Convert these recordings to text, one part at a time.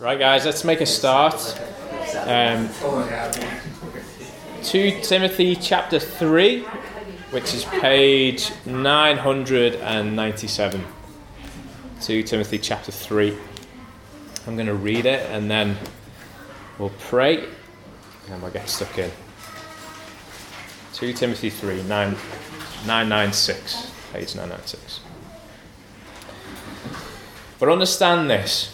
Right, guys, let's make a start. Um, 2 Timothy chapter 3, which is page 997. 2 Timothy chapter 3. I'm going to read it and then we'll pray and we'll get stuck in. 2 Timothy 3, 9, 996, page 996. But understand this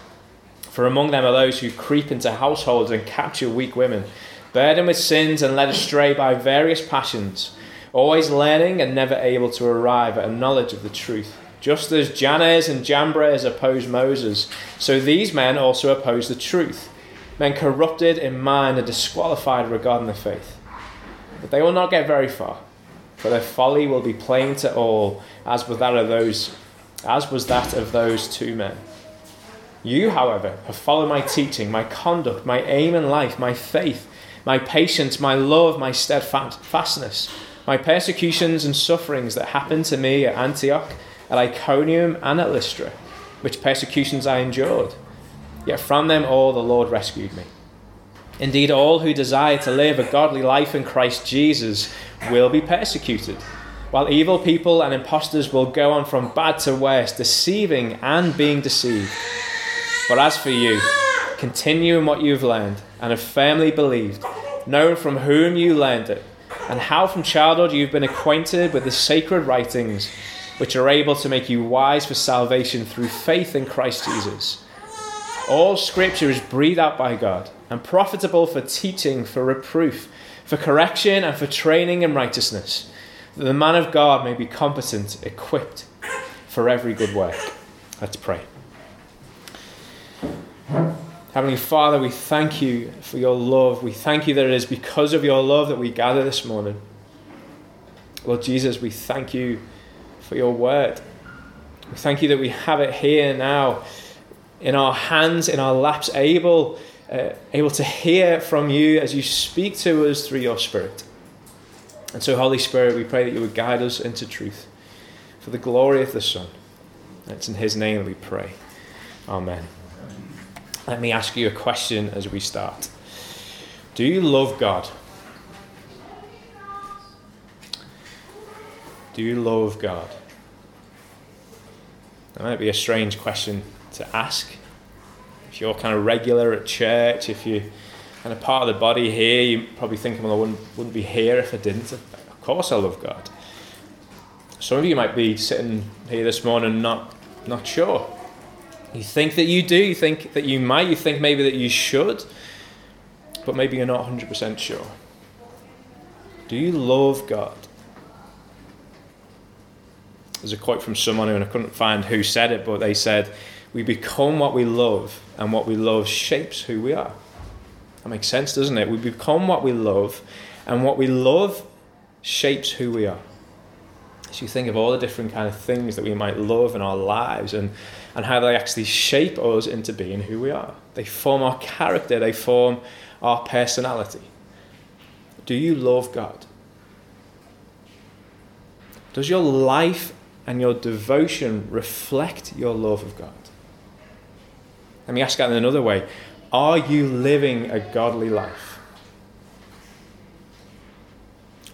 For among them are those who creep into households and capture weak women, burdened with sins and led astray by various passions, always learning and never able to arrive at a knowledge of the truth. Just as Jannes and Jambres opposed Moses, so these men also oppose the truth. Men corrupted in mind and disqualified regarding the faith. But they will not get very far, for their folly will be plain to all, as was that of those, as was that of those two men. You, however, have followed my teaching, my conduct, my aim in life, my faith, my patience, my love, my steadfastness, my persecutions and sufferings that happened to me at Antioch, at Iconium, and at Lystra, which persecutions I endured. Yet from them all the Lord rescued me. Indeed, all who desire to live a godly life in Christ Jesus will be persecuted, while evil people and impostors will go on from bad to worse, deceiving and being deceived. But as for you, continue in what you've learned and have firmly believed, known from whom you learned it, and how from childhood you've been acquainted with the sacred writings, which are able to make you wise for salvation through faith in Christ Jesus. All scripture is breathed out by God and profitable for teaching, for reproof, for correction, and for training in righteousness, that the man of God may be competent, equipped for every good work. Let's pray. Heavenly Father, we thank you for your love. We thank you that it is because of your love that we gather this morning. Lord Jesus, we thank you for your word. We thank you that we have it here now in our hands, in our laps, able, uh, able to hear from you as you speak to us through your Spirit. And so, Holy Spirit, we pray that you would guide us into truth for the glory of the Son. It's in His name we pray. Amen. Let me ask you a question as we start. Do you love God? Do you love God? That might be a strange question to ask. If you're kind of regular at church, if you're kind of part of the body here, you probably think, well, I wouldn't, wouldn't be here if I didn't. Of course, I love God. Some of you might be sitting here this morning not, not sure. You think that you do, you think that you might, you think maybe that you should, but maybe you're not 100% sure. Do you love God? There's a quote from someone who, and I couldn't find who said it, but they said, We become what we love, and what we love shapes who we are. That makes sense, doesn't it? We become what we love, and what we love shapes who we are. So you think of all the different kind of things that we might love in our lives and, and how they actually shape us into being who we are. They form our character, they form our personality. Do you love God? Does your life and your devotion reflect your love of God? Let me ask that in another way. Are you living a godly life?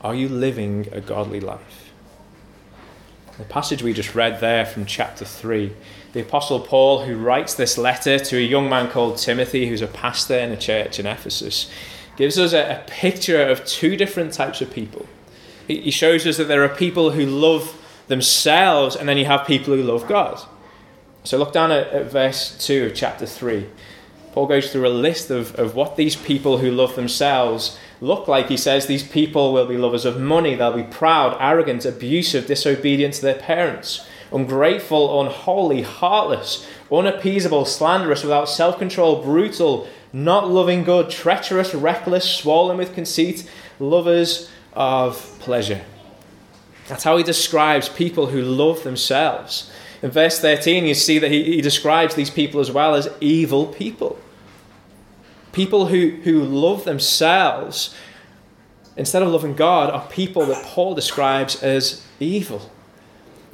Are you living a godly life? The passage we just read there from chapter 3, the Apostle Paul, who writes this letter to a young man called Timothy, who's a pastor in a church in Ephesus, gives us a, a picture of two different types of people. He, he shows us that there are people who love themselves, and then you have people who love God. So look down at, at verse 2 of chapter 3. Paul goes through a list of, of what these people who love themselves look like. He says these people will be lovers of money, they'll be proud, arrogant, abusive, disobedient to their parents, ungrateful, unholy, heartless, unappeasable, slanderous, without self control, brutal, not loving good, treacherous, reckless, swollen with conceit, lovers of pleasure. That's how he describes people who love themselves. In verse 13, you see that he, he describes these people as well as evil people. People who, who love themselves instead of loving God are people that Paul describes as evil.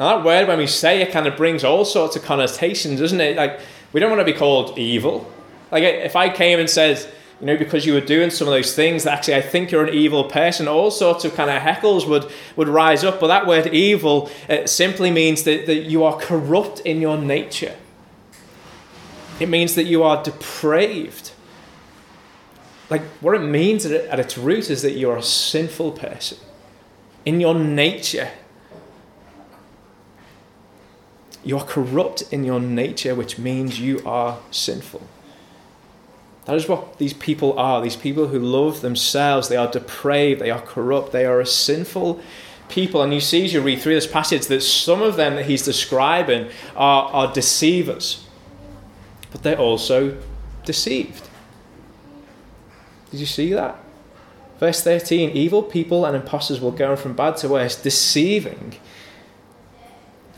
Now, that word, when we say it, kind of brings all sorts of connotations, doesn't it? Like, we don't want to be called evil. Like, if I came and said, you know, because you were doing some of those things actually I think you're an evil person, all sorts of kind of heckles would, would rise up. But that word evil simply means that, that you are corrupt in your nature. It means that you are depraved. Like, what it means at its root is that you're a sinful person. In your nature, you are corrupt in your nature, which means you are sinful. That is what these people are. These people who love themselves, they are depraved, they are corrupt, they are a sinful people. And you see as you read through this passage that some of them that he's describing are, are deceivers, but they're also deceived. Did you see that? Verse 13 evil people and impostors will go from bad to worse, deceiving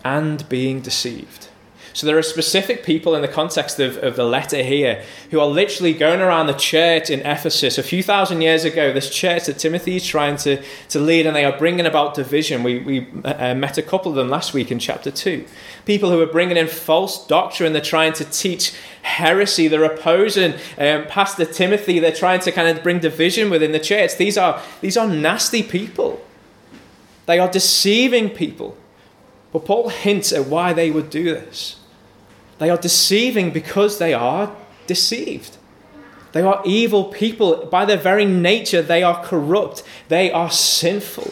and being deceived. So there are specific people in the context of, of the letter here who are literally going around the church in Ephesus. A few thousand years ago, this church that Timothy is trying to, to lead, and they are bringing about division. We, we uh, met a couple of them last week in chapter 2. People who are bringing in false doctrine, they're trying to teach heresy, they're opposing um, Pastor Timothy, they're trying to kind of bring division within the church. These are, these are nasty people. They are deceiving people. But Paul hints at why they would do this. They are deceiving because they are deceived. They are evil people. By their very nature, they are corrupt. They are sinful.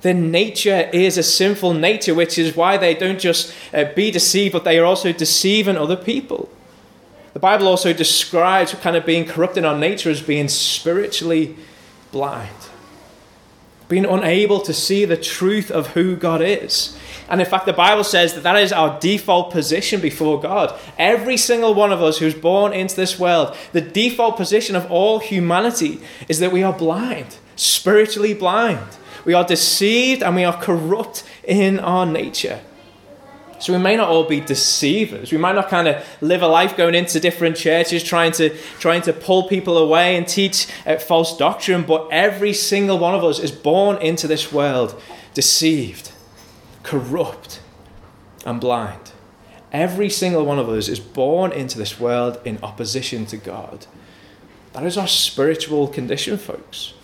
Their nature is a sinful nature, which is why they don't just uh, be deceived, but they are also deceiving other people. The Bible also describes kind of being corrupt in our nature as being spiritually blind, being unable to see the truth of who God is. And in fact, the Bible says that that is our default position before God. Every single one of us who's born into this world, the default position of all humanity is that we are blind, spiritually blind. We are deceived and we are corrupt in our nature. So we may not all be deceivers. We might not kind of live a life going into different churches trying to trying to pull people away and teach uh, false doctrine, but every single one of us is born into this world deceived corrupt, and blind. Every single one of us is born into this world in opposition to God. That is our spiritual condition, folks.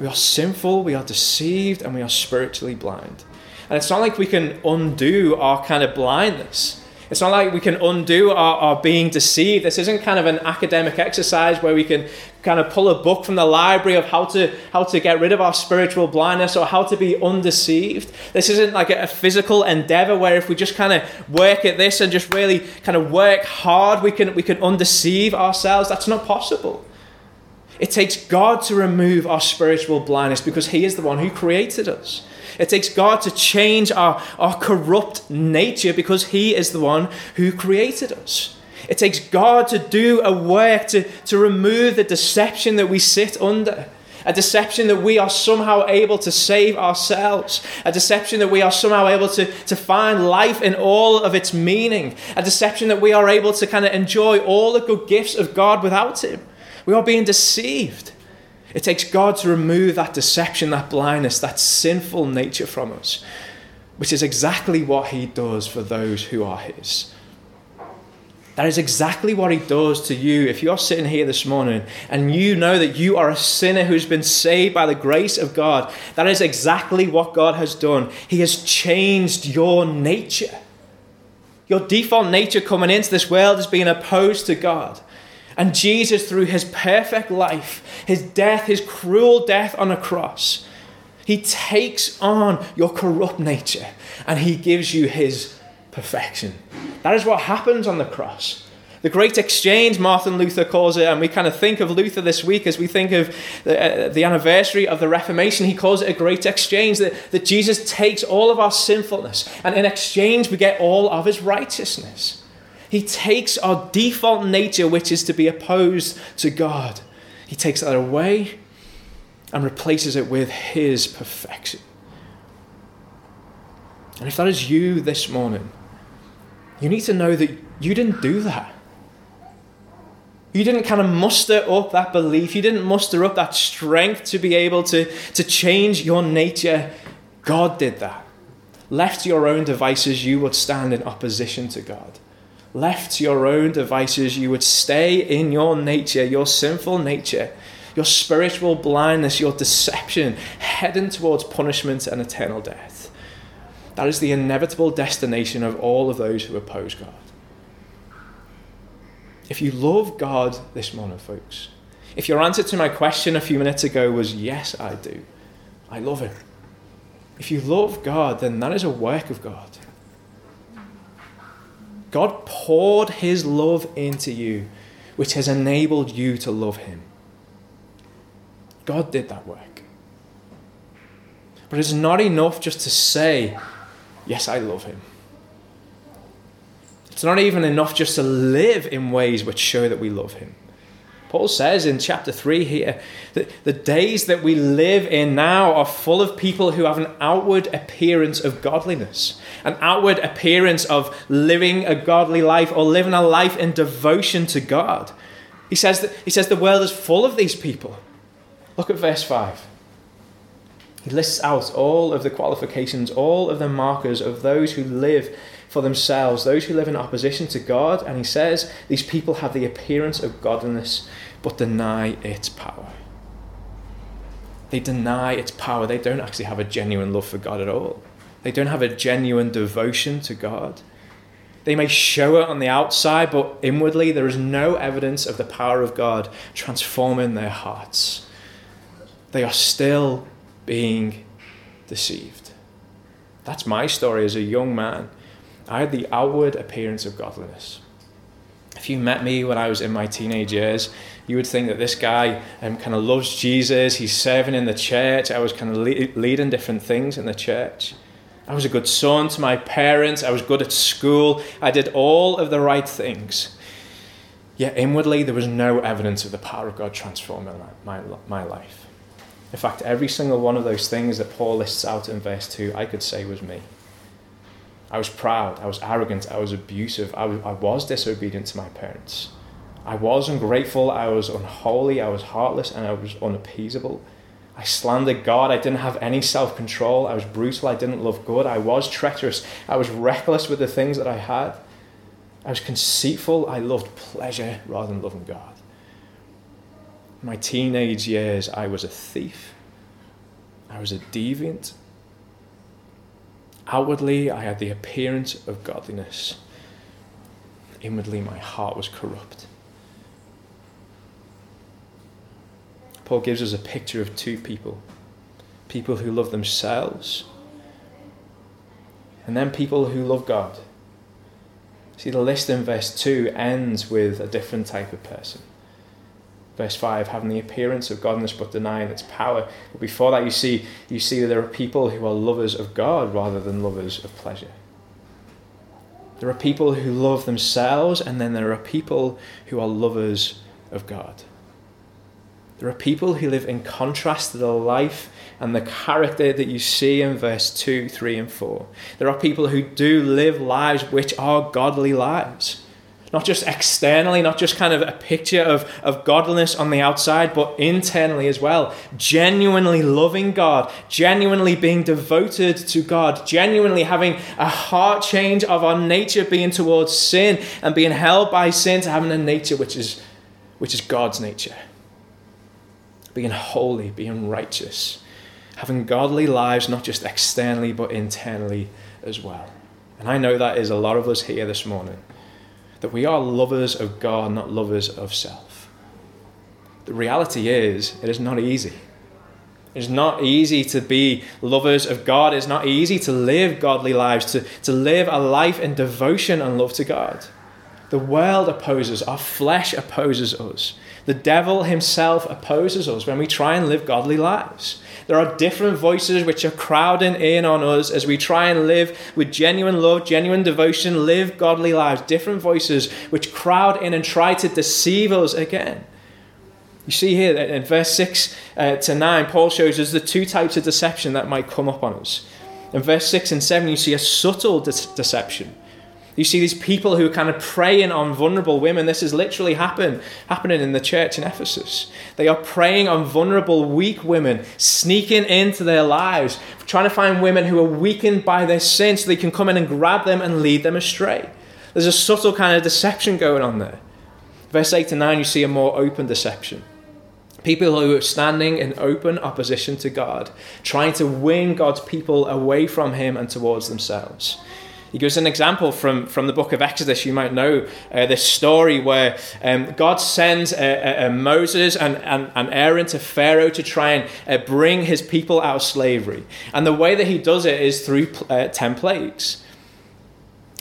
We are sinful, we are deceived, and we are spiritually blind. And it's not like we can undo our kind of blindness. It's not like we can undo our, our being deceived. This isn't kind of an academic exercise where we can kind of pull a book from the library of how to how to get rid of our spiritual blindness or how to be undeceived. This isn't like a, physical endeavor where if we just kind of work at this and just really kind of work hard, we can we can undeceive ourselves. That's not possible. It takes God to remove our spiritual blindness because He is the one who created us. It takes God to change our, our corrupt nature because He is the one who created us. It takes God to do a work to, to remove the deception that we sit under. A deception that we are somehow able to save ourselves. A deception that we are somehow able to, to find life in all of its meaning. A deception that we are able to kind of enjoy all the good gifts of God without Him. We are being deceived. It takes God to remove that deception, that blindness, that sinful nature from us, which is exactly what He does for those who are His. That is exactly what He does to you. If you're sitting here this morning and you know that you are a sinner who's been saved by the grace of God, that is exactly what God has done. He has changed your nature. Your default nature coming into this world is being opposed to God. And Jesus, through his perfect life, his death, his cruel death on a cross, he takes on your corrupt nature and he gives you his perfection. That is what happens on the cross. The great exchange, Martin Luther calls it, and we kind of think of Luther this week as we think of the, uh, the anniversary of the Reformation. He calls it a great exchange that, that Jesus takes all of our sinfulness, and in exchange, we get all of his righteousness. He takes our default nature, which is to be opposed to God, he takes that away and replaces it with his perfection. And if that is you this morning, you need to know that you didn't do that. You didn't kind of muster up that belief. You didn't muster up that strength to be able to, to change your nature. God did that. Left to your own devices, you would stand in opposition to God. Left to your own devices, you would stay in your nature, your sinful nature, your spiritual blindness, your deception, heading towards punishment and eternal death. That is the inevitable destination of all of those who oppose God. If you love God this morning, folks, if your answer to my question a few minutes ago was yes, I do, I love Him. If you love God, then that is a work of God. God poured His love into you, which has enabled you to love Him. God did that work. But it's not enough just to say, Yes, I love Him. It's not even enough just to live in ways which show that we love Him. Paul says in chapter 3 here that the days that we live in now are full of people who have an outward appearance of godliness, an outward appearance of living a godly life or living a life in devotion to God. He says, that, he says the world is full of these people. Look at verse 5. He lists out all of the qualifications, all of the markers of those who live for themselves, those who live in opposition to God. And he says these people have the appearance of godliness but deny its power. They deny its power. They don't actually have a genuine love for God at all. They don't have a genuine devotion to God. They may show it on the outside, but inwardly there is no evidence of the power of God transforming their hearts. They are still being deceived. That's my story as a young man I had the outward appearance of godliness. If you met me when I was in my teenage years, you would think that this guy um, kind of loves Jesus. He's serving in the church. I was kind of le- leading different things in the church. I was a good son to my parents. I was good at school. I did all of the right things. Yet inwardly, there was no evidence of the power of God transforming my, my, my life. In fact, every single one of those things that Paul lists out in verse 2, I could say was me. I was proud, I was arrogant, I was abusive, I was, I was disobedient to my parents. I was ungrateful, I was unholy, I was heartless, and I was unappeasable. I slandered God, I didn't have any self control, I was brutal, I didn't love good, I was treacherous, I was reckless with the things that I had. I was conceitful, I loved pleasure rather than loving God. My teenage years, I was a thief, I was a deviant, Outwardly, I had the appearance of godliness. Inwardly, my heart was corrupt. Paul gives us a picture of two people people who love themselves, and then people who love God. See, the list in verse 2 ends with a different type of person. Verse 5, having the appearance of godliness but denying its power. But before that, you see, you see that there are people who are lovers of God rather than lovers of pleasure. There are people who love themselves, and then there are people who are lovers of God. There are people who live in contrast to the life and the character that you see in verse 2, 3, and 4. There are people who do live lives which are godly lives. Not just externally, not just kind of a picture of, of godliness on the outside, but internally as well. Genuinely loving God, genuinely being devoted to God, genuinely having a heart change of our nature being towards sin and being held by sin to having a nature which is, which is God's nature. Being holy, being righteous, having godly lives, not just externally, but internally as well. And I know that is a lot of us here this morning that we are lovers of God, not lovers of self. The reality is, it is not easy. It's not easy to be lovers of God. It's not easy to live godly lives, to, to live a life in devotion and love to God. The world opposes, our flesh opposes us. The devil himself opposes us when we try and live godly lives. There are different voices which are crowding in on us as we try and live with genuine love, genuine devotion, live godly lives. Different voices which crowd in and try to deceive us again. You see here in verse 6 uh, to 9, Paul shows us the two types of deception that might come up on us. In verse 6 and 7, you see a subtle de- deception you see these people who are kind of preying on vulnerable women. This has literally happened, happening in the church in Ephesus. They are preying on vulnerable, weak women, sneaking into their lives, trying to find women who are weakened by their sin so they can come in and grab them and lead them astray. There's a subtle kind of deception going on there. Verse 8 to 9, you see a more open deception. People who are standing in open opposition to God, trying to win God's people away from Him and towards themselves. He gives an example from, from the book of Exodus. You might know uh, this story where um, God sends uh, uh, uh, Moses and, and, and Aaron to Pharaoh to try and bring his people out of slavery. And the way that he does it is through uh, 10 plagues.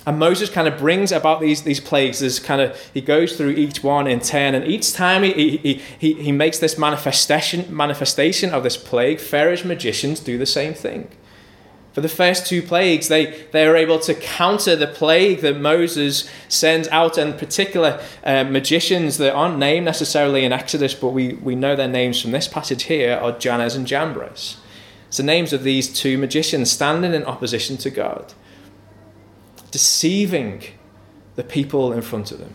And Moses kind of brings about these, these plagues. There's kind of he goes through each one in turn, and each time he, he, he, he makes this manifestation manifestation of this plague, Pharaoh's magicians do the same thing. For the first two plagues, they, they are able to counter the plague that Moses sends out, and particular uh, magicians that aren't named necessarily in Exodus, but we, we know their names from this passage here are Jannes and Jambres. It's the names of these two magicians standing in opposition to God, deceiving the people in front of them.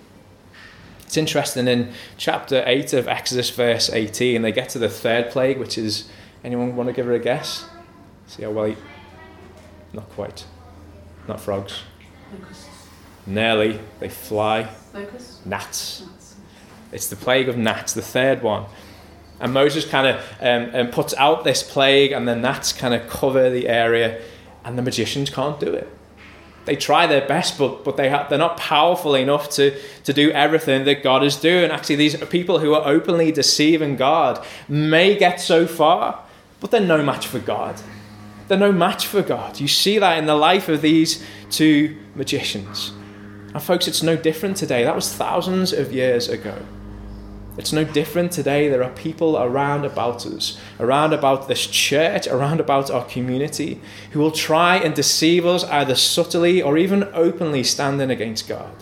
It's interesting in chapter 8 of Exodus, verse 18, they get to the third plague, which is anyone want to give her a guess? See how well not quite. Not frogs. Locusts. Nearly. They fly. Locusts. Gnats. gnats. It's the plague of gnats, the third one. And Moses kind of um, um, puts out this plague, and the gnats kind of cover the area, and the magicians can't do it. They try their best, but, but they ha- they're not powerful enough to, to do everything that God is doing. Actually, these people who are openly deceiving God may get so far, but they're no match for God. They're no match for God. You see that in the life of these two magicians. And, folks, it's no different today. That was thousands of years ago. It's no different today. There are people around about us, around about this church, around about our community, who will try and deceive us either subtly or even openly standing against God.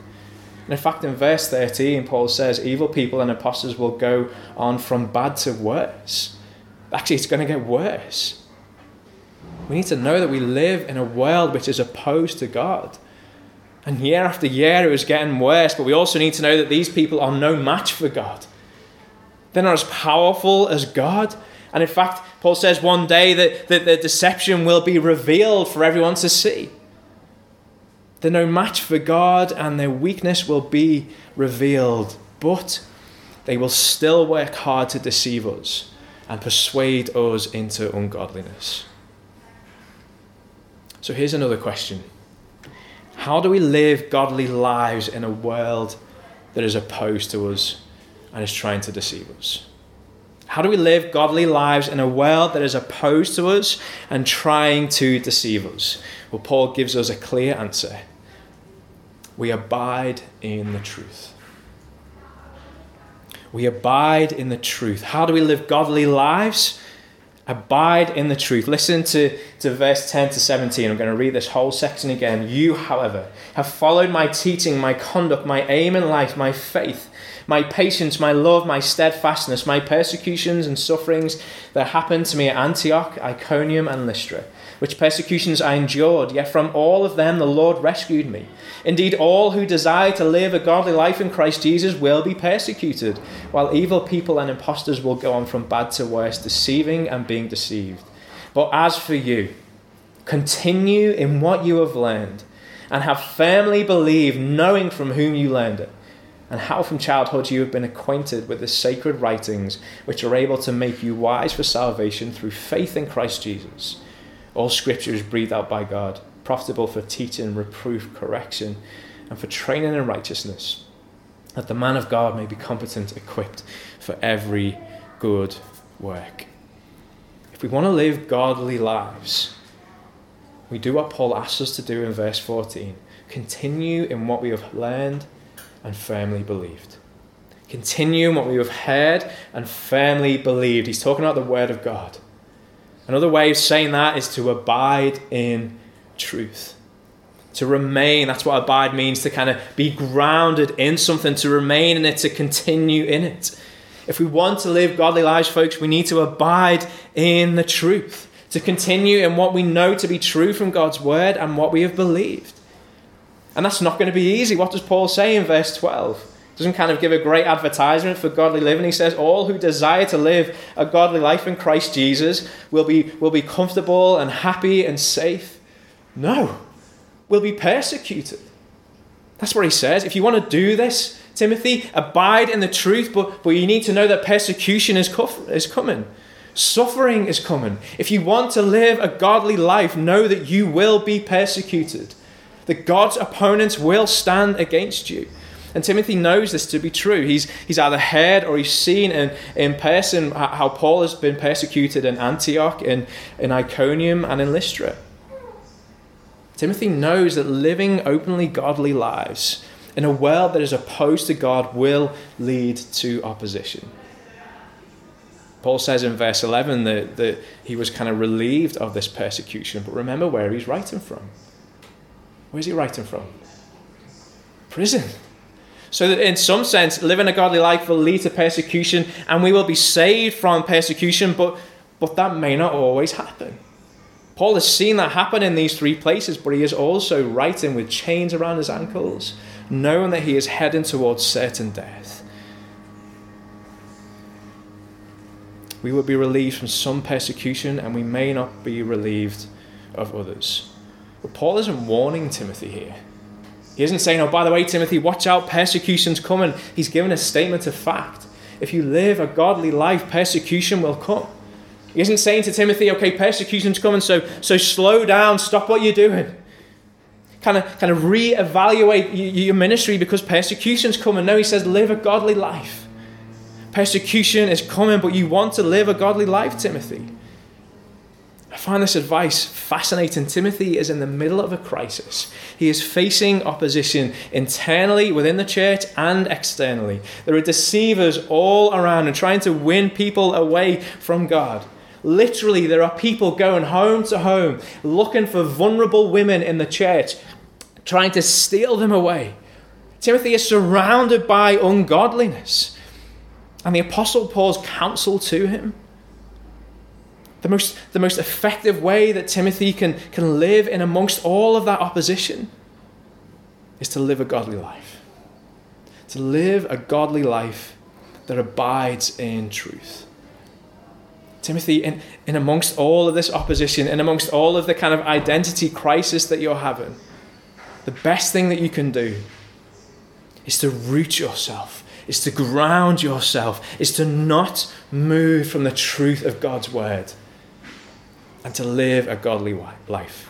And in fact, in verse 13, Paul says, evil people and impostors will go on from bad to worse. Actually, it's going to get worse. We need to know that we live in a world which is opposed to God. And year after year it was getting worse, but we also need to know that these people are no match for God. They're not as powerful as God. And in fact, Paul says one day that, that the deception will be revealed for everyone to see. They're no match for God, and their weakness will be revealed. But they will still work hard to deceive us and persuade us into ungodliness. So here's another question How do we live godly lives in a world that is opposed to us and is trying to deceive us? How do we live godly lives in a world that is opposed to us and trying to deceive us? Well, Paul gives us a clear answer. We abide in the truth. We abide in the truth. How do we live godly lives? Abide in the truth. Listen to, to verse 10 to 17. I'm going to read this whole section again. You, however, have followed my teaching, my conduct, my aim in life, my faith, my patience, my love, my steadfastness, my persecutions and sufferings that happened to me at Antioch, Iconium, and Lystra which persecutions I endured, yet from all of them the Lord rescued me. Indeed, all who desire to live a godly life in Christ Jesus will be persecuted, while evil people and impostors will go on from bad to worse, deceiving and being deceived. But as for you, continue in what you have learned, and have firmly believed, knowing from whom you learned it and how from childhood you have been acquainted with the sacred writings which are able to make you wise for salvation through faith in Christ Jesus. All scripture is breathed out by God, profitable for teaching, reproof, correction, and for training in righteousness, that the man of God may be competent, equipped for every good work. If we want to live godly lives, we do what Paul asks us to do in verse 14 continue in what we have learned and firmly believed. Continue in what we have heard and firmly believed. He's talking about the Word of God. Another way of saying that is to abide in truth. To remain, that's what abide means, to kind of be grounded in something, to remain in it, to continue in it. If we want to live godly lives, folks, we need to abide in the truth, to continue in what we know to be true from God's word and what we have believed. And that's not going to be easy. What does Paul say in verse 12? Doesn't kind of give a great advertisement for godly living. He says, All who desire to live a godly life in Christ Jesus will be, will be comfortable and happy and safe. No, will be persecuted. That's what he says. If you want to do this, Timothy, abide in the truth, but, but you need to know that persecution is, is coming. Suffering is coming. If you want to live a godly life, know that you will be persecuted. That God's opponents will stand against you. And Timothy knows this to be true. He's, he's either heard or he's seen in, in person how Paul has been persecuted in Antioch, in, in Iconium, and in Lystra. Timothy knows that living openly godly lives in a world that is opposed to God will lead to opposition. Paul says in verse 11 that, that he was kind of relieved of this persecution, but remember where he's writing from. Where's he writing from? Prison. So that in some sense, living a godly life will lead to persecution, and we will be saved from persecution, but, but that may not always happen. Paul has seen that happen in these three places, but he is also writing with chains around his ankles knowing that he is heading towards certain death. We will be relieved from some persecution and we may not be relieved of others. But Paul isn't warning Timothy here. He isn't saying, oh, by the way, Timothy, watch out, persecution's coming. He's given a statement of fact. If you live a godly life, persecution will come. He isn't saying to Timothy, okay, persecution's coming, so, so slow down, stop what you're doing kind of kind of reevaluate your ministry because persecution's coming. No, he says, live a godly life. Persecution is coming, but you want to live a godly life, Timothy. I find this advice fascinating. Timothy is in the middle of a crisis. He is facing opposition internally within the church and externally. There are deceivers all around and trying to win people away from God. Literally, there are people going home to home looking for vulnerable women in the church trying to steal them away. Timothy is surrounded by ungodliness. And the Apostle Paul's counsel to him the most, the most effective way that Timothy can, can live in amongst all of that opposition is to live a godly life. To live a godly life that abides in truth. Timothy, in, in amongst all of this opposition, in amongst all of the kind of identity crisis that you're having, the best thing that you can do is to root yourself, is to ground yourself, is to not move from the truth of God's word and to live a godly life.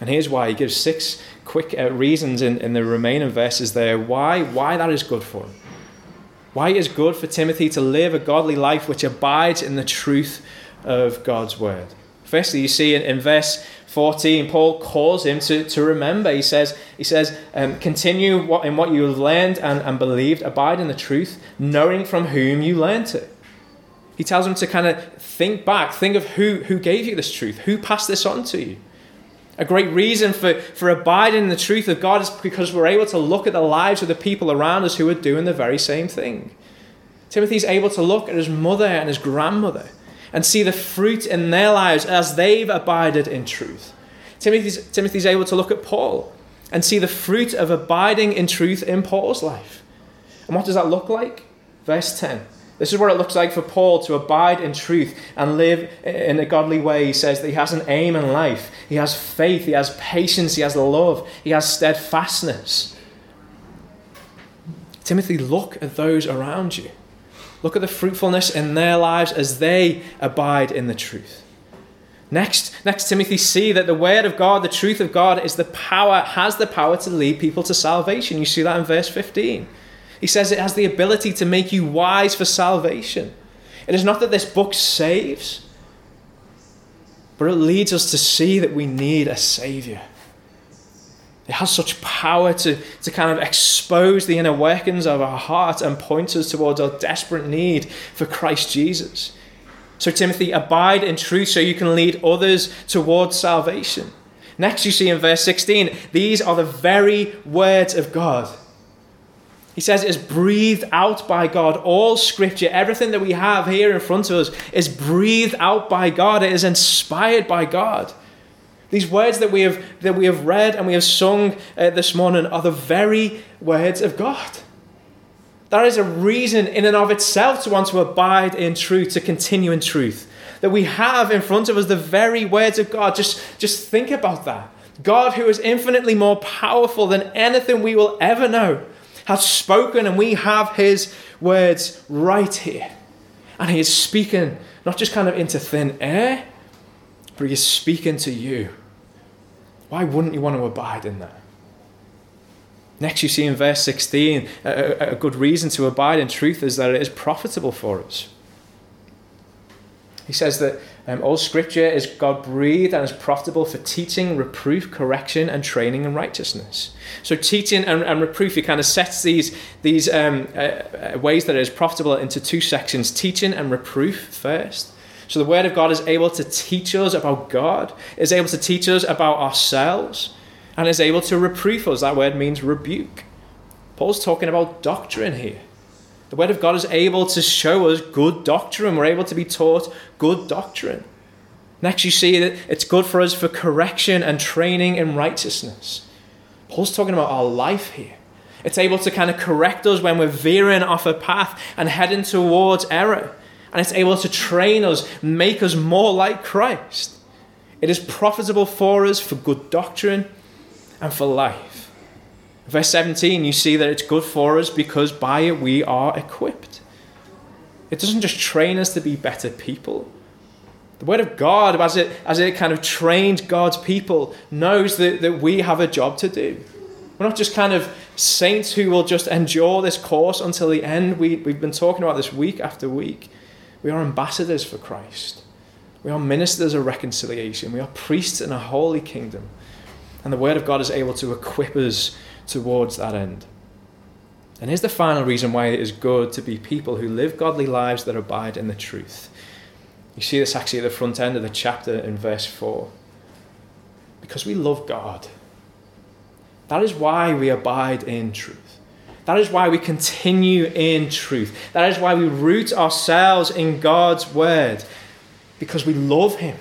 And here's why he gives six quick uh, reasons in, in the remaining verses there why, why that is good for him. Why it is good for Timothy to live a godly life which abides in the truth of God's word. Firstly, you see in, in verse 14, Paul calls him to, to remember. He says, he says um, continue what, in what you have learned and, and believed, abide in the truth, knowing from whom you learned it. He tells him to kind of think back, think of who, who gave you this truth, who passed this on to you. A great reason for, for abiding in the truth of God is because we're able to look at the lives of the people around us who are doing the very same thing. Timothy's able to look at his mother and his grandmother and see the fruit in their lives as they've abided in truth. Timothy's, Timothy's able to look at Paul and see the fruit of abiding in truth in Paul's life. And what does that look like? Verse 10. This is what it looks like for Paul to abide in truth and live in a godly way. He says that he has an aim in life. He has faith, he has patience, he has love, he has steadfastness. Timothy, look at those around you. Look at the fruitfulness in their lives as they abide in the truth. Next, next Timothy, see that the word of God, the truth of God, is the power, has the power to lead people to salvation. You see that in verse 15. He says it has the ability to make you wise for salvation. It is not that this book saves, but it leads us to see that we need a Savior. It has such power to, to kind of expose the inner workings of our heart and point us towards our desperate need for Christ Jesus. So, Timothy, abide in truth so you can lead others towards salvation. Next, you see in verse 16, these are the very words of God. He says it is breathed out by God. All scripture, everything that we have here in front of us, is breathed out by God. It is inspired by God. These words that we have, that we have read and we have sung uh, this morning are the very words of God. That is a reason in and of itself to want to abide in truth, to continue in truth. That we have in front of us the very words of God. Just, just think about that. God, who is infinitely more powerful than anything we will ever know, has spoken, and we have his words right here. And he is speaking not just kind of into thin air, but he is speaking to you. Why wouldn't you want to abide in that? Next, you see in verse 16, a, a, good reason to abide in truth is that it is profitable for us. He says that um, all scripture is God breathed and is profitable for teaching, reproof, correction, and training in righteousness. So, teaching and, and reproof, he kind of sets these, these um, uh, uh, ways that it is profitable into two sections teaching and reproof first. So the Word of God is able to teach us about God, is able to teach us about ourselves, and is able to reproof us. That word means rebuke. Paul's talking about doctrine here. The Word of God is able to show us good doctrine. We're able to be taught good doctrine. Next, you see that it's good for us for correction and training in righteousness. Paul's talking about our life here. It's able to kind of correct us when we're veering off a path and heading towards error and it's able to train us, make us more like Christ. It is profitable for us for good doctrine and for life. Verse 17, you see that it's good for us because by it we are equipped. It doesn't just train us to be better people. The Word of God, as it, as it kind of trained God's people, knows that, that we have a job to do. We're not just kind of saints who will just endure this course until the end. We, we've been talking about this week after week. We are ambassadors for Christ. We are ministers of reconciliation. We are priests in a holy kingdom. And the Word of God is able to equip us towards that end. And here's the final reason why it is good to be people who live godly lives that abide in the truth. You see this actually at the front end of the chapter in verse 4. Because we love God. That is why we abide in truth. That is why we continue in truth. That is why we root ourselves in God's word, because we love Him.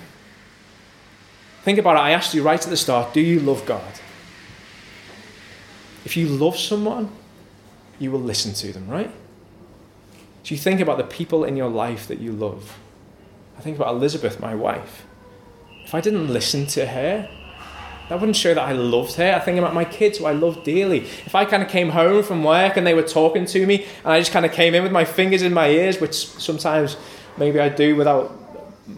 Think about it. I asked you right at the start do you love God? If you love someone, you will listen to them, right? So you think about the people in your life that you love. I think about Elizabeth, my wife. If I didn't listen to her, that wouldn't show that I loved her. I think about my kids who I love dearly. If I kind of came home from work and they were talking to me and I just kind of came in with my fingers in my ears, which sometimes maybe I do without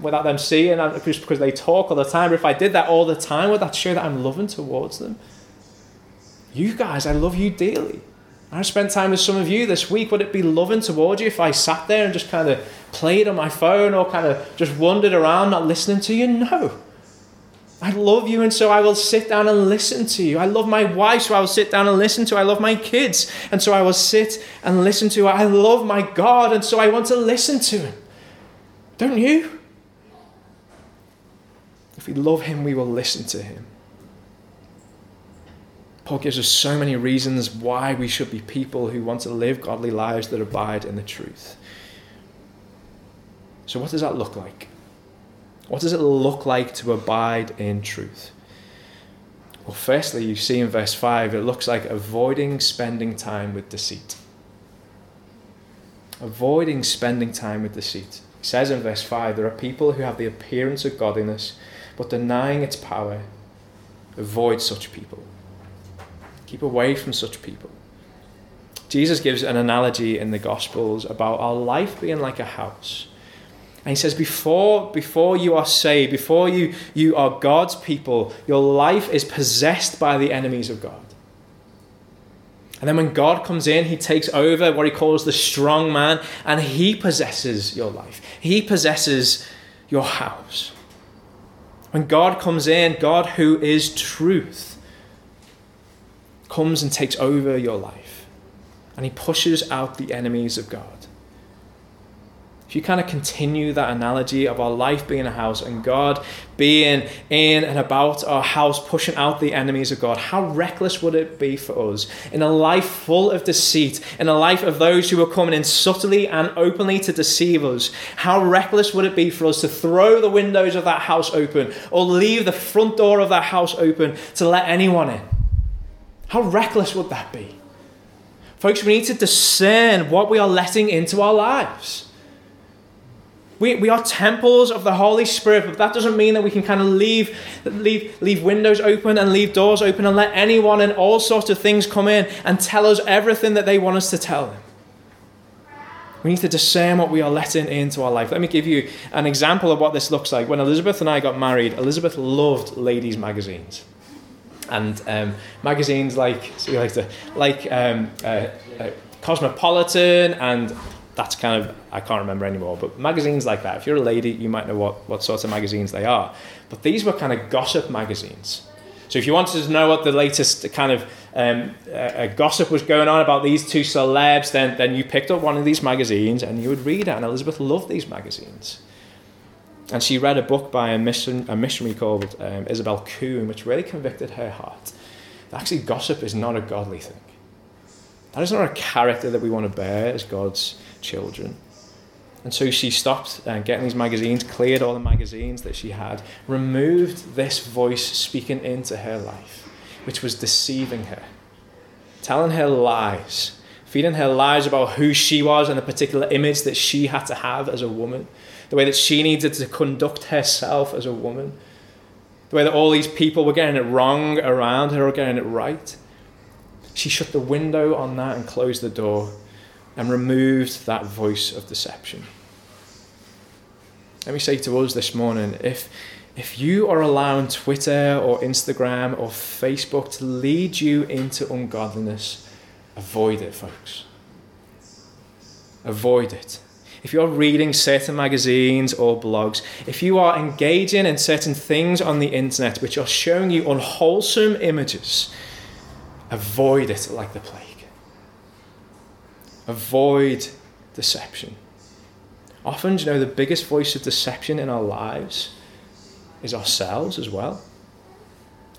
without them seeing, uh, just because they talk all the time. But if I did that all the time, would that show that I'm loving towards them? You guys, I love you dearly. I spent time with some of you this week. Would it be loving towards you if I sat there and just kind of played on my phone or kind of just wandered around, not listening to you? No. I love you, and so I will sit down and listen to you. I love my wife, so I will sit down and listen to. I love my kids, and so I will sit and listen to. I love my God, and so I want to listen to Him. Don't you? If we love Him, we will listen to Him. Paul gives us so many reasons why we should be people who want to live godly lives that abide in the truth. So, what does that look like? What does it look like to abide in truth? Well, firstly, you see in verse 5, it looks like avoiding spending time with deceit. Avoiding spending time with deceit. He says in verse 5 there are people who have the appearance of godliness, but denying its power. Avoid such people. Keep away from such people. Jesus gives an analogy in the Gospels about our life being like a house and he says, before, before you are saved, before you, you are God's people, your life is possessed by the enemies of God. And then when God comes in, he takes over what he calls the strong man, and he possesses your life. He possesses your house. When God comes in, God who is truth, comes and takes over your life. And he pushes out the enemies of God. If you kind of continue that analogy of our life being a house and God being in and about our house, pushing out the enemies of God, how reckless would it be for us in a life full of deceit, in a life of those who are coming in subtly and openly to deceive us? How reckless would it be for us to throw the windows of that house open or leave the front door of that house open to let anyone in? How reckless would that be? Folks, we need to discern what we are letting into our lives. We, we are temples of the Holy Spirit, but that doesn't mean that we can kind of leave, leave, leave windows open and leave doors open and let anyone and all sorts of things come in and tell us everything that they want us to tell them. We need to discern what we are letting into our life. Let me give you an example of what this looks like. When Elizabeth and I got married, Elizabeth loved ladies' magazines. And um, magazines like, so like, the, like um, uh, uh, Cosmopolitan and that's kind of I can't remember anymore. But magazines like that, if you're a lady, you might know what what sorts of magazines they are. But these were kind of gossip magazines. So if you wanted to know what the latest kind of um, uh, gossip was going on about these two celebs, then then you picked up one of these magazines and you would read it. And Elizabeth loved these magazines. And she read a book by a, mission, a missionary called um, Isobel Kuhn, which really convicted her heart. That actually, gossip is not a godly thing. That is not a character that we want to bear as God's children. And so she stopped uh, getting these magazines, cleared all the magazines that she had, removed this voice speaking into her life, which was deceiving her, telling her lies, feeding her lies about who she was and the particular image that she had to have as a woman, the way that she needed to conduct herself as a woman, the way that all these people were getting it wrong around her or getting it right. She shut the window on that and closed the door and removed that voice of deception. Let me say to us this morning if, if you are allowing Twitter or Instagram or Facebook to lead you into ungodliness, avoid it, folks. Avoid it. If you're reading certain magazines or blogs, if you are engaging in certain things on the internet which are showing you unwholesome images, avoid it like the plague. Avoid deception. Often, you know, the biggest voice of deception in our lives is ourselves as well.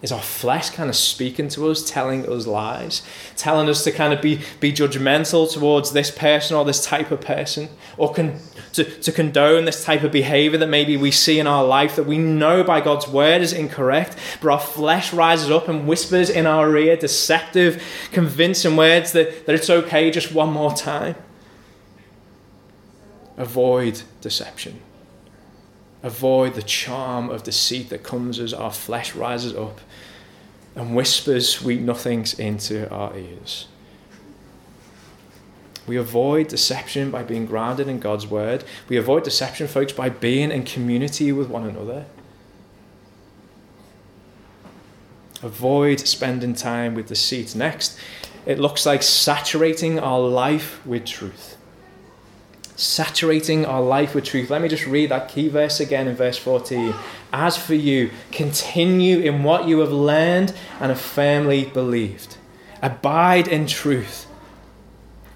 Is our flesh kind of speaking to us, telling us lies, telling us to kind of be, be judgmental towards this person or this type of person, or con- to, to condone this type of behavior that maybe we see in our life that we know by God's word is incorrect, but our flesh rises up and whispers in our ear deceptive, convincing words that, that it's okay just one more time. Avoid deception. Avoid the charm of deceit that comes as our flesh rises up and whispers sweet nothings into our ears. We avoid deception by being grounded in God's word. We avoid deception, folks, by being in community with one another. Avoid spending time with deceit. Next, it looks like saturating our life with truth. Saturating our life with truth. Let me just read that key verse again in verse 14. As for you, continue in what you have learned and have firmly believed. Abide in truth.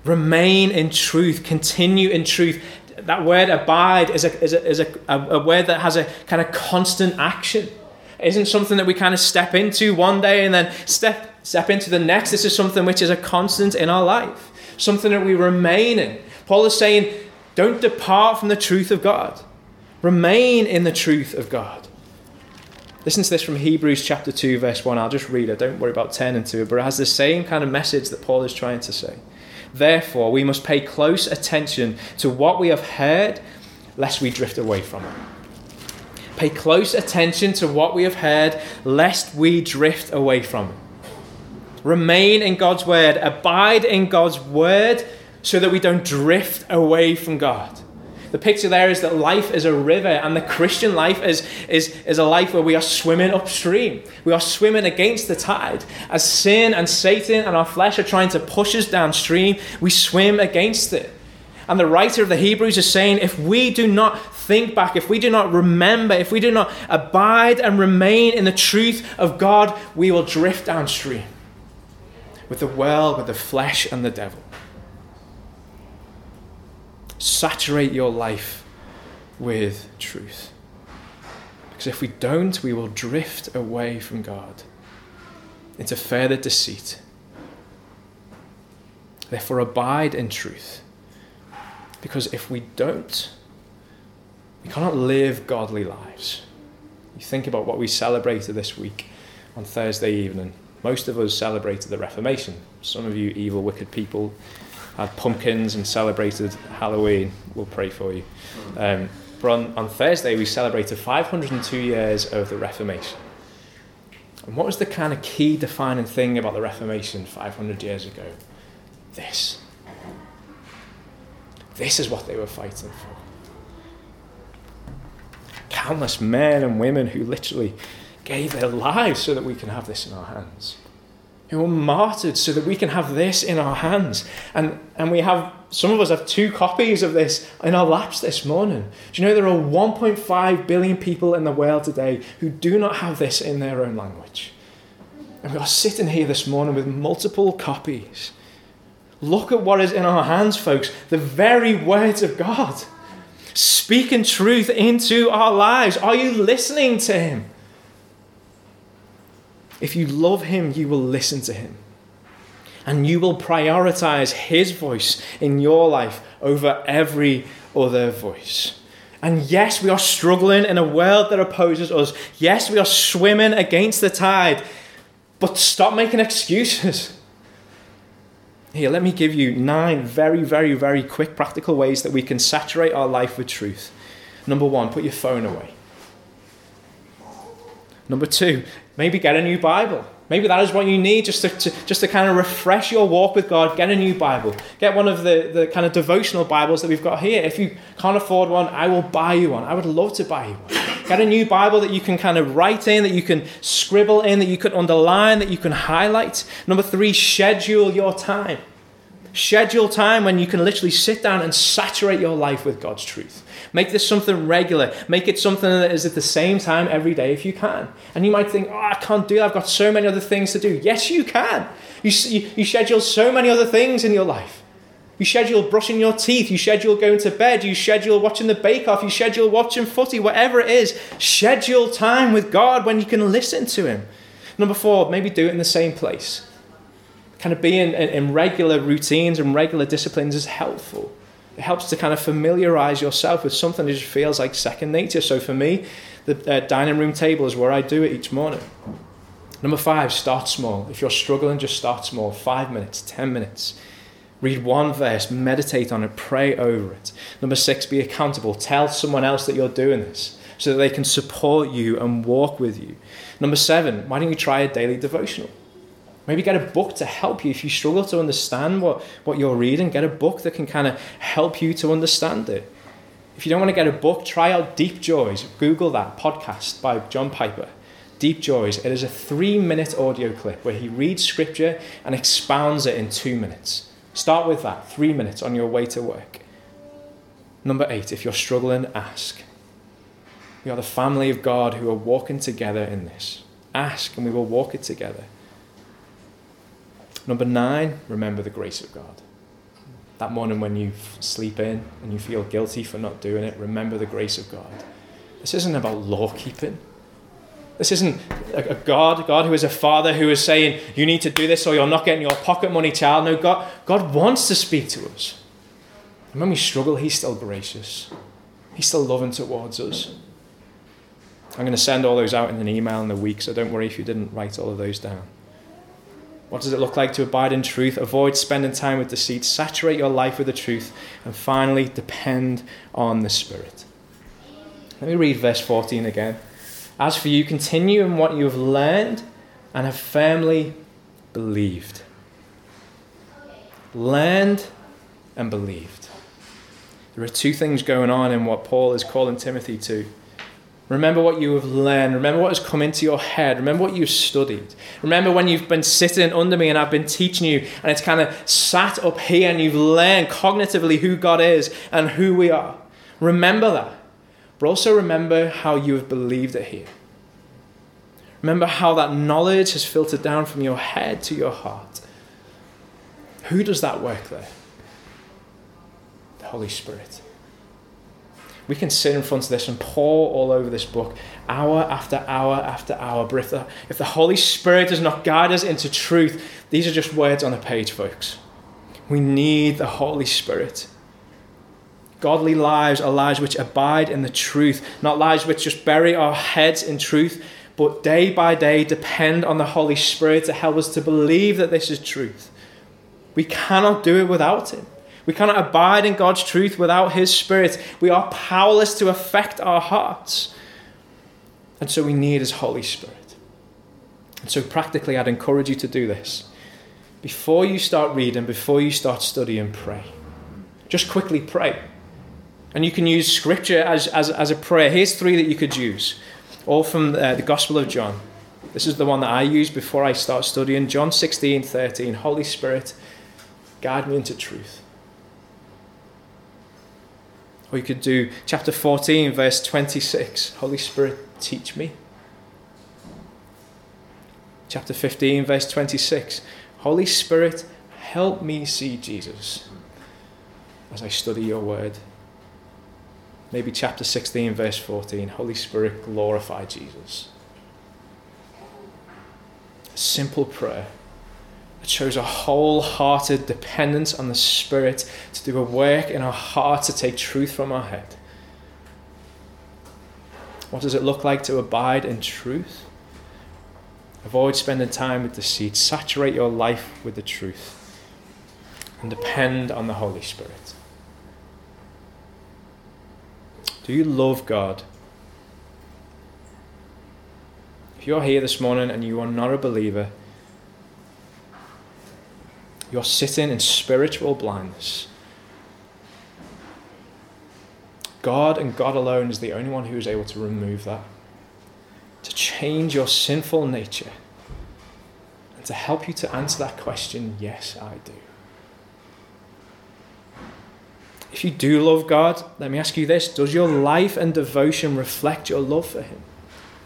Remain in truth. Continue in truth. That word abide is a, is a, is a, a, word that has a kind of constant action. It isn't something that we kind of step into one day and then step, step into the next. This is something which is a constant in our life, something that we remain in. Paul is saying, don't depart from the truth of God. Remain in the truth of God. Listen to this from Hebrews chapter 2, verse 1. I'll just read it. Don't worry about turning to it, but it has the same kind of message that Paul is trying to say. Therefore, we must pay close attention to what we have heard, lest we drift away from it. Pay close attention to what we have heard, lest we drift away from it. Remain in God's word, abide in God's word, so that we don't drift away from God. The picture there is that life is a river, and the Christian life is, is, is a life where we are swimming upstream. We are swimming against the tide. As sin and Satan and our flesh are trying to push us downstream, we swim against it. And the writer of the Hebrews is saying if we do not think back, if we do not remember, if we do not abide and remain in the truth of God, we will drift downstream. with the world, with the flesh, and the devil. Saturate your life with truth. Because if we don't, we will drift away from God into further deceit. Therefore, abide in truth. Because if we don't, we cannot live godly lives. You think about what we celebrated this week on Thursday evening. Most of us celebrated the Reformation. Some of you evil, wicked people had pumpkins and celebrated Halloween. We'll pray for you. Um, but on, on Thursday, we celebrated 502 years of the Reformation. And what was the kind of key defining thing about the Reformation 500 years ago? This. This is what they were fighting for. Countless men and women who literally gave their lives so that we can have this in our hands who were martyred so that we can have this in our hands. And, and we have, some of us have two copies of this in our laps this morning. Do you know there are 1.5 billion people in the world today who do not have this in their own language? And we are sitting here this morning with multiple copies. Look at what is in our hands, folks the very words of God. Speaking truth into our lives. Are you listening to Him? If you love him, you will listen to him. And you will prioritize his voice in your life over every other voice. And yes, we are struggling in a world that opposes us. Yes, we are swimming against the tide. But stop making excuses. Here, let me give you nine very, very, very quick practical ways that we can saturate our life with truth. Number one, put your phone away. Number two, maybe get a new Bible. Maybe that is what you need just to, to, just to kind of refresh your walk with God. Get a new Bible. Get one of the, the kind of devotional Bibles that we've got here. If you can't afford one, I will buy you one. I would love to buy you one. Get a new Bible that you can kind of write in, that you can scribble in, that you can underline, that you can highlight. Number three, schedule your time. Schedule time when you can literally sit down and saturate your life with God's truth. Make this something regular. Make it something that is at the same time every day if you can. And you might think, oh, I can't do that. I've got so many other things to do. Yes, you can. You, you, you schedule so many other things in your life. You schedule brushing your teeth. You schedule going to bed. You schedule watching the bake off. You schedule watching footy, whatever it is. Schedule time with God when you can listen to Him. Number four, maybe do it in the same place. Kind of being in, regular routines and regular disciplines is helpful it helps to kind of familiarize yourself with something that just feels like second nature. So for me, the uh, dining room table is where I do it each morning. Number five, start small. If you're struggling, just start small. Five minutes, ten minutes. Read one verse, meditate on it, pray over it. Number six, be accountable. Tell someone else that you're doing this so that they can support you and walk with you. Number seven, why don't you try a daily devotional? Maybe get a book to help you if you struggle to understand what, what you're reading. Get a book that can kind of help you to understand it. If you don't want to get a book, try out Deep Joys. Google that podcast by John Piper. Deep Joys. It is a three minute audio clip where he reads scripture and expounds it in two minutes. Start with that, three minutes on your way to work. Number eight, if you're struggling, ask. We are the family of God who are walking together in this. Ask and we will walk it together. Number nine, remember the grace of God. That morning when you sleep in and you feel guilty for not doing it, remember the grace of God. This isn't about law keeping. This isn't a God, God who is a father who is saying, you need to do this or you're not getting your pocket money, child. No, God, God wants to speak to us. And when we struggle, He's still gracious. He's still loving towards us. I'm going to send all those out in an email in the week, so don't worry if you didn't write all of those down. What does it look like to abide in truth? Avoid spending time with deceit. Saturate your life with the truth. And finally, depend on the Spirit. Let me read verse 14 again. As for you, continue in what you have learned and have firmly believed. Learned and believed. There are two things going on in what Paul is calling Timothy to. Remember what you have learned. Remember what has come into your head. Remember what you've studied. Remember when you've been sitting under me and I've been teaching you, and it's kind of sat up here and you've learned cognitively who God is and who we are. Remember that. But also remember how you have believed it here. Remember how that knowledge has filtered down from your head to your heart. Who does that work there? The Holy Spirit. We can sit in front of this and pour all over this book hour after hour after hour. But if the, if the Holy Spirit does not guide us into truth, these are just words on a page, folks. We need the Holy Spirit. Godly lives are lives which abide in the truth, not lives which just bury our heads in truth, but day by day depend on the Holy Spirit to help us to believe that this is truth. We cannot do it without Him. We cannot abide in God's truth without His Spirit. We are powerless to affect our hearts. And so we need His Holy Spirit. And so, practically, I'd encourage you to do this. Before you start reading, before you start studying, pray. Just quickly pray. And you can use scripture as, as, as a prayer. Here's three that you could use, all from uh, the Gospel of John. This is the one that I use before I start studying. John 16, 13. Holy Spirit, guide me into truth. Or you could do chapter 14, verse 26. Holy Spirit, teach me. Chapter 15, verse 26. Holy Spirit, help me see Jesus as I study your word. Maybe chapter 16, verse 14. Holy Spirit, glorify Jesus. Simple prayer that shows a wholehearted dependence on the Spirit to do a work in our heart to take truth from our head. What does it look like to abide in truth? Avoid spending time with deceit. Saturate your life with the truth. And depend on the Holy Spirit. Do you love God? If you're here this morning and you are not a believer, you're sitting in spiritual blindness. God and God alone is the only one who is able to remove that, to change your sinful nature, and to help you to answer that question yes, I do. If you do love God, let me ask you this Does your life and devotion reflect your love for Him?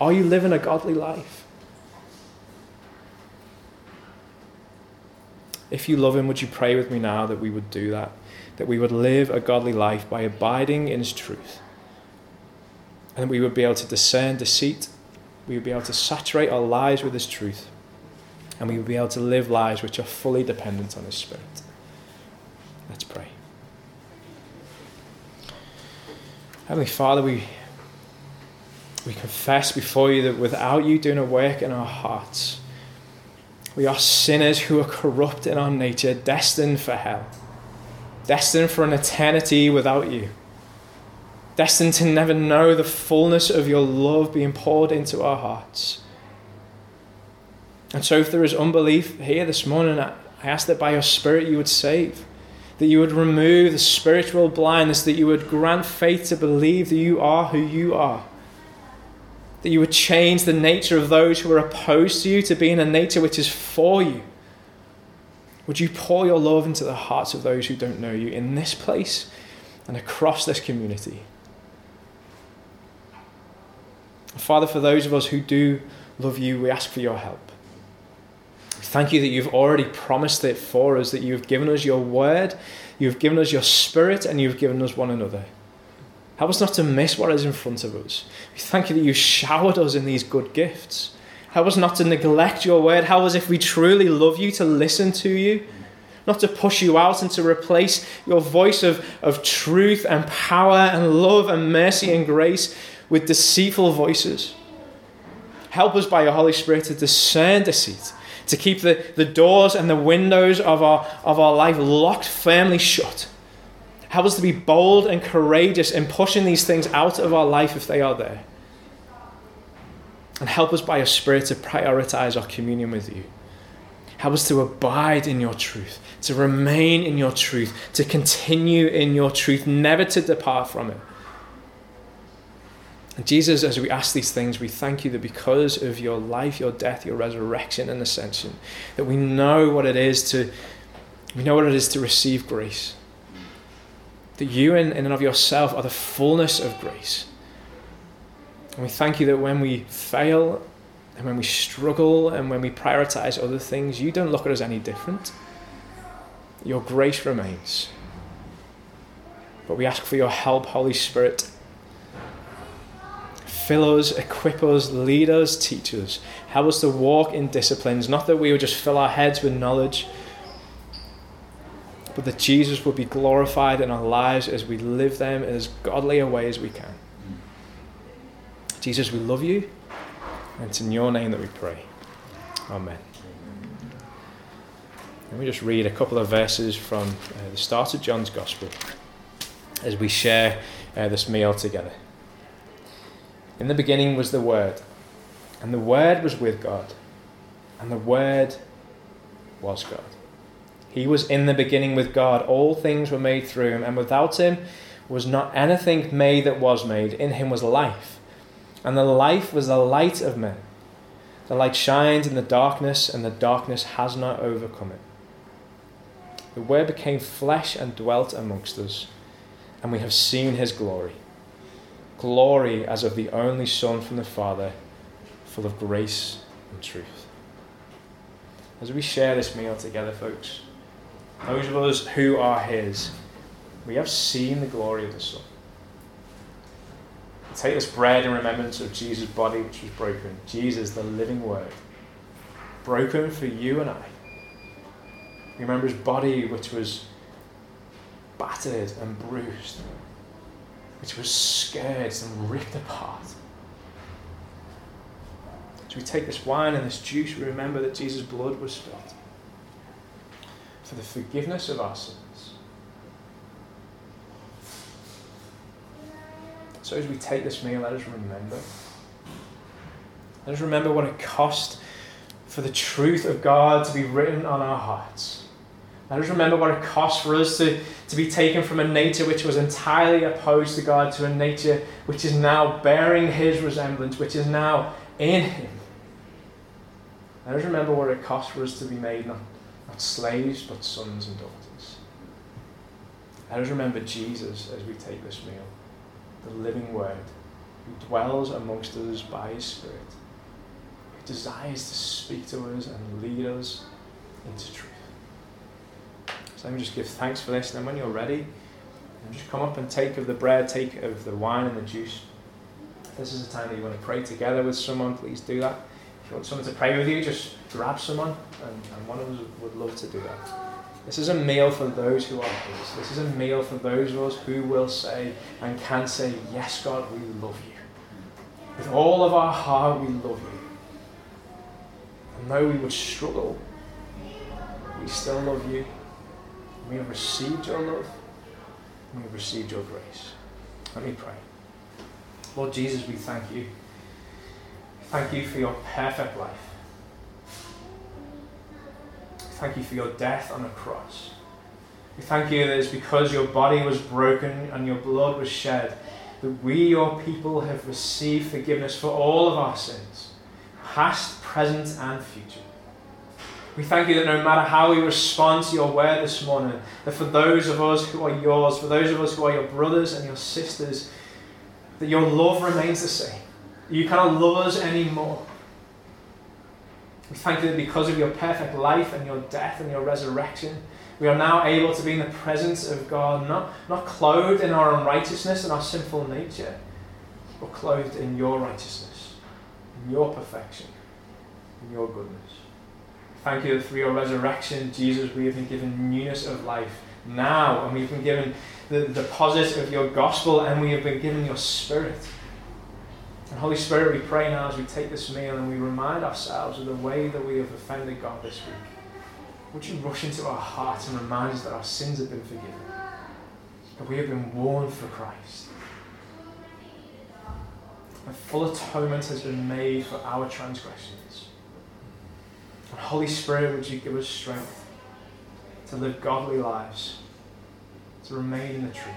Are you living a godly life? If you love Him, would you pray with me now that we would do that? That we would live a godly life by abiding in His truth. And we would be able to discern deceit. We would be able to saturate our lives with His truth. And we would be able to live lives which are fully dependent on His Spirit. Let's pray. Heavenly Father, we, we confess before you that without you doing a work in our hearts, we are sinners who are corrupt in our nature, destined for hell, destined for an eternity without you, destined to never know the fullness of your love being poured into our hearts. And so, if there is unbelief here this morning, I ask that by your Spirit you would save that you would remove the spiritual blindness, that you would grant faith to believe that you are who you are, that you would change the nature of those who are opposed to you to being a nature which is for you. Would you pour your love into the hearts of those who don't know you in this place and across this community? Father, for those of us who do love you, we ask for your help. Thank you that you've already promised it for us, that you've given us your word, you've given us your spirit, and you've given us one another. Help us not to miss what is in front of us. We thank you that you showered us in these good gifts. Help us not to neglect your word. Help us, if we truly love you, to listen to you, not to push you out and to replace your voice of, of truth and power and love and mercy and grace with deceitful voices. Help us by your Holy Spirit to discern deceit to keep the, the doors and the windows of our, of our life locked firmly shut. Help us to be bold and courageous in pushing these things out of our life if they are there. And help us by your Spirit to prioritize our communion with you. Help us to abide in your truth, to remain in your truth, to continue in your truth, never to depart from it. And Jesus, as we ask these things, we thank you that because of your life, your death, your resurrection, and ascension, that we know what it is to we know what it is to receive grace. That you in, in and of yourself are the fullness of grace. And we thank you that when we fail and when we struggle and when we prioritize other things, you don't look at us any different. Your grace remains. But we ask for your help, Holy Spirit. Fill us, equip us, lead us, teach us. Help us to walk in disciplines, not that we would just fill our heads with knowledge, but that Jesus will be glorified in our lives as we live them in as godly a way as we can. Jesus, we love you, and it's in your name that we pray. Amen. Let me just read a couple of verses from uh, the start of John's Gospel as we share uh, this meal together. In the beginning was the Word, and the Word was with God, and the Word was God. He was in the beginning with God. All things were made through him, and without him was not anything made that was made. In him was life, and the life was the light of men. The light shines in the darkness, and the darkness has not overcome it. The Word became flesh and dwelt amongst us, and we have seen his glory. Glory as of the only Son from the Father, full of grace and truth. As we share this meal together, folks, those of us who are his, we have seen the glory of the Son. Take this bread in remembrance of Jesus' body which was broken, Jesus, the living Word, broken for you and I. Remember his body which was battered and bruised, which was scourged and ripped apart. As we take this wine and this juice, we remember that Jesus' blood was spilled for the forgiveness of our sins. So as we take this meal, let us remember. Let us remember what it cost for the truth of God to be written on our hearts. Let us remember what it cost for us to, to be taken from a nature which was entirely opposed to God to a nature which is now bearing His resemblance, which is now in Him. Let us remember what it cost for us to be made not not slaves, but sons and daughters. Let us remember Jesus as we take this meal, the living Word, who dwells amongst us by His Spirit, who desires to speak to us and lead us into truth. So let me just give thanks for this, and then when you're ready, just come up and take of the bread, take of the wine and the juice. If this is a time that you want to pray together with someone, please do that want someone to pray with you, just grab someone, and, and one of us would love to do that. This is a meal for those who are His. This is a meal for those of us who will say and can say, Yes, God, we love you. With all of our heart, we love you. And though we would struggle, we still love you. We have received your love. We have received your grace. Let me pray. Lord Jesus, we thank you. Thank you for your perfect life. Thank you for your death on a cross. We thank you that it's because your body was broken and your blood was shed that we, your people, have received forgiveness for all of our sins, past, present, and future. We thank you that no matter how we respond to your word this morning, that for those of us who are yours, for those of us who are your brothers and your sisters, that your love remains the same. You cannot love us anymore. We thank you that because of your perfect life and your death and your resurrection, we are now able to be in the presence of God, not, not clothed in our unrighteousness and our sinful nature, but clothed in your righteousness, in your perfection, in your goodness. Thank you that through your resurrection, Jesus, we have been given newness of life now, and we've been given the deposit of your gospel, and we have been given your spirit. And Holy Spirit, we pray now as we take this meal and we remind ourselves of the way that we have offended God this week. Would you rush into our hearts and remind us that our sins have been forgiven? That we have been worn for Christ. A full atonement has been made for our transgressions. And Holy Spirit, would you give us strength to live godly lives, to remain in the truth,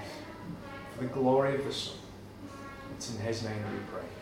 for the glory of the Son. It's in His name that we pray.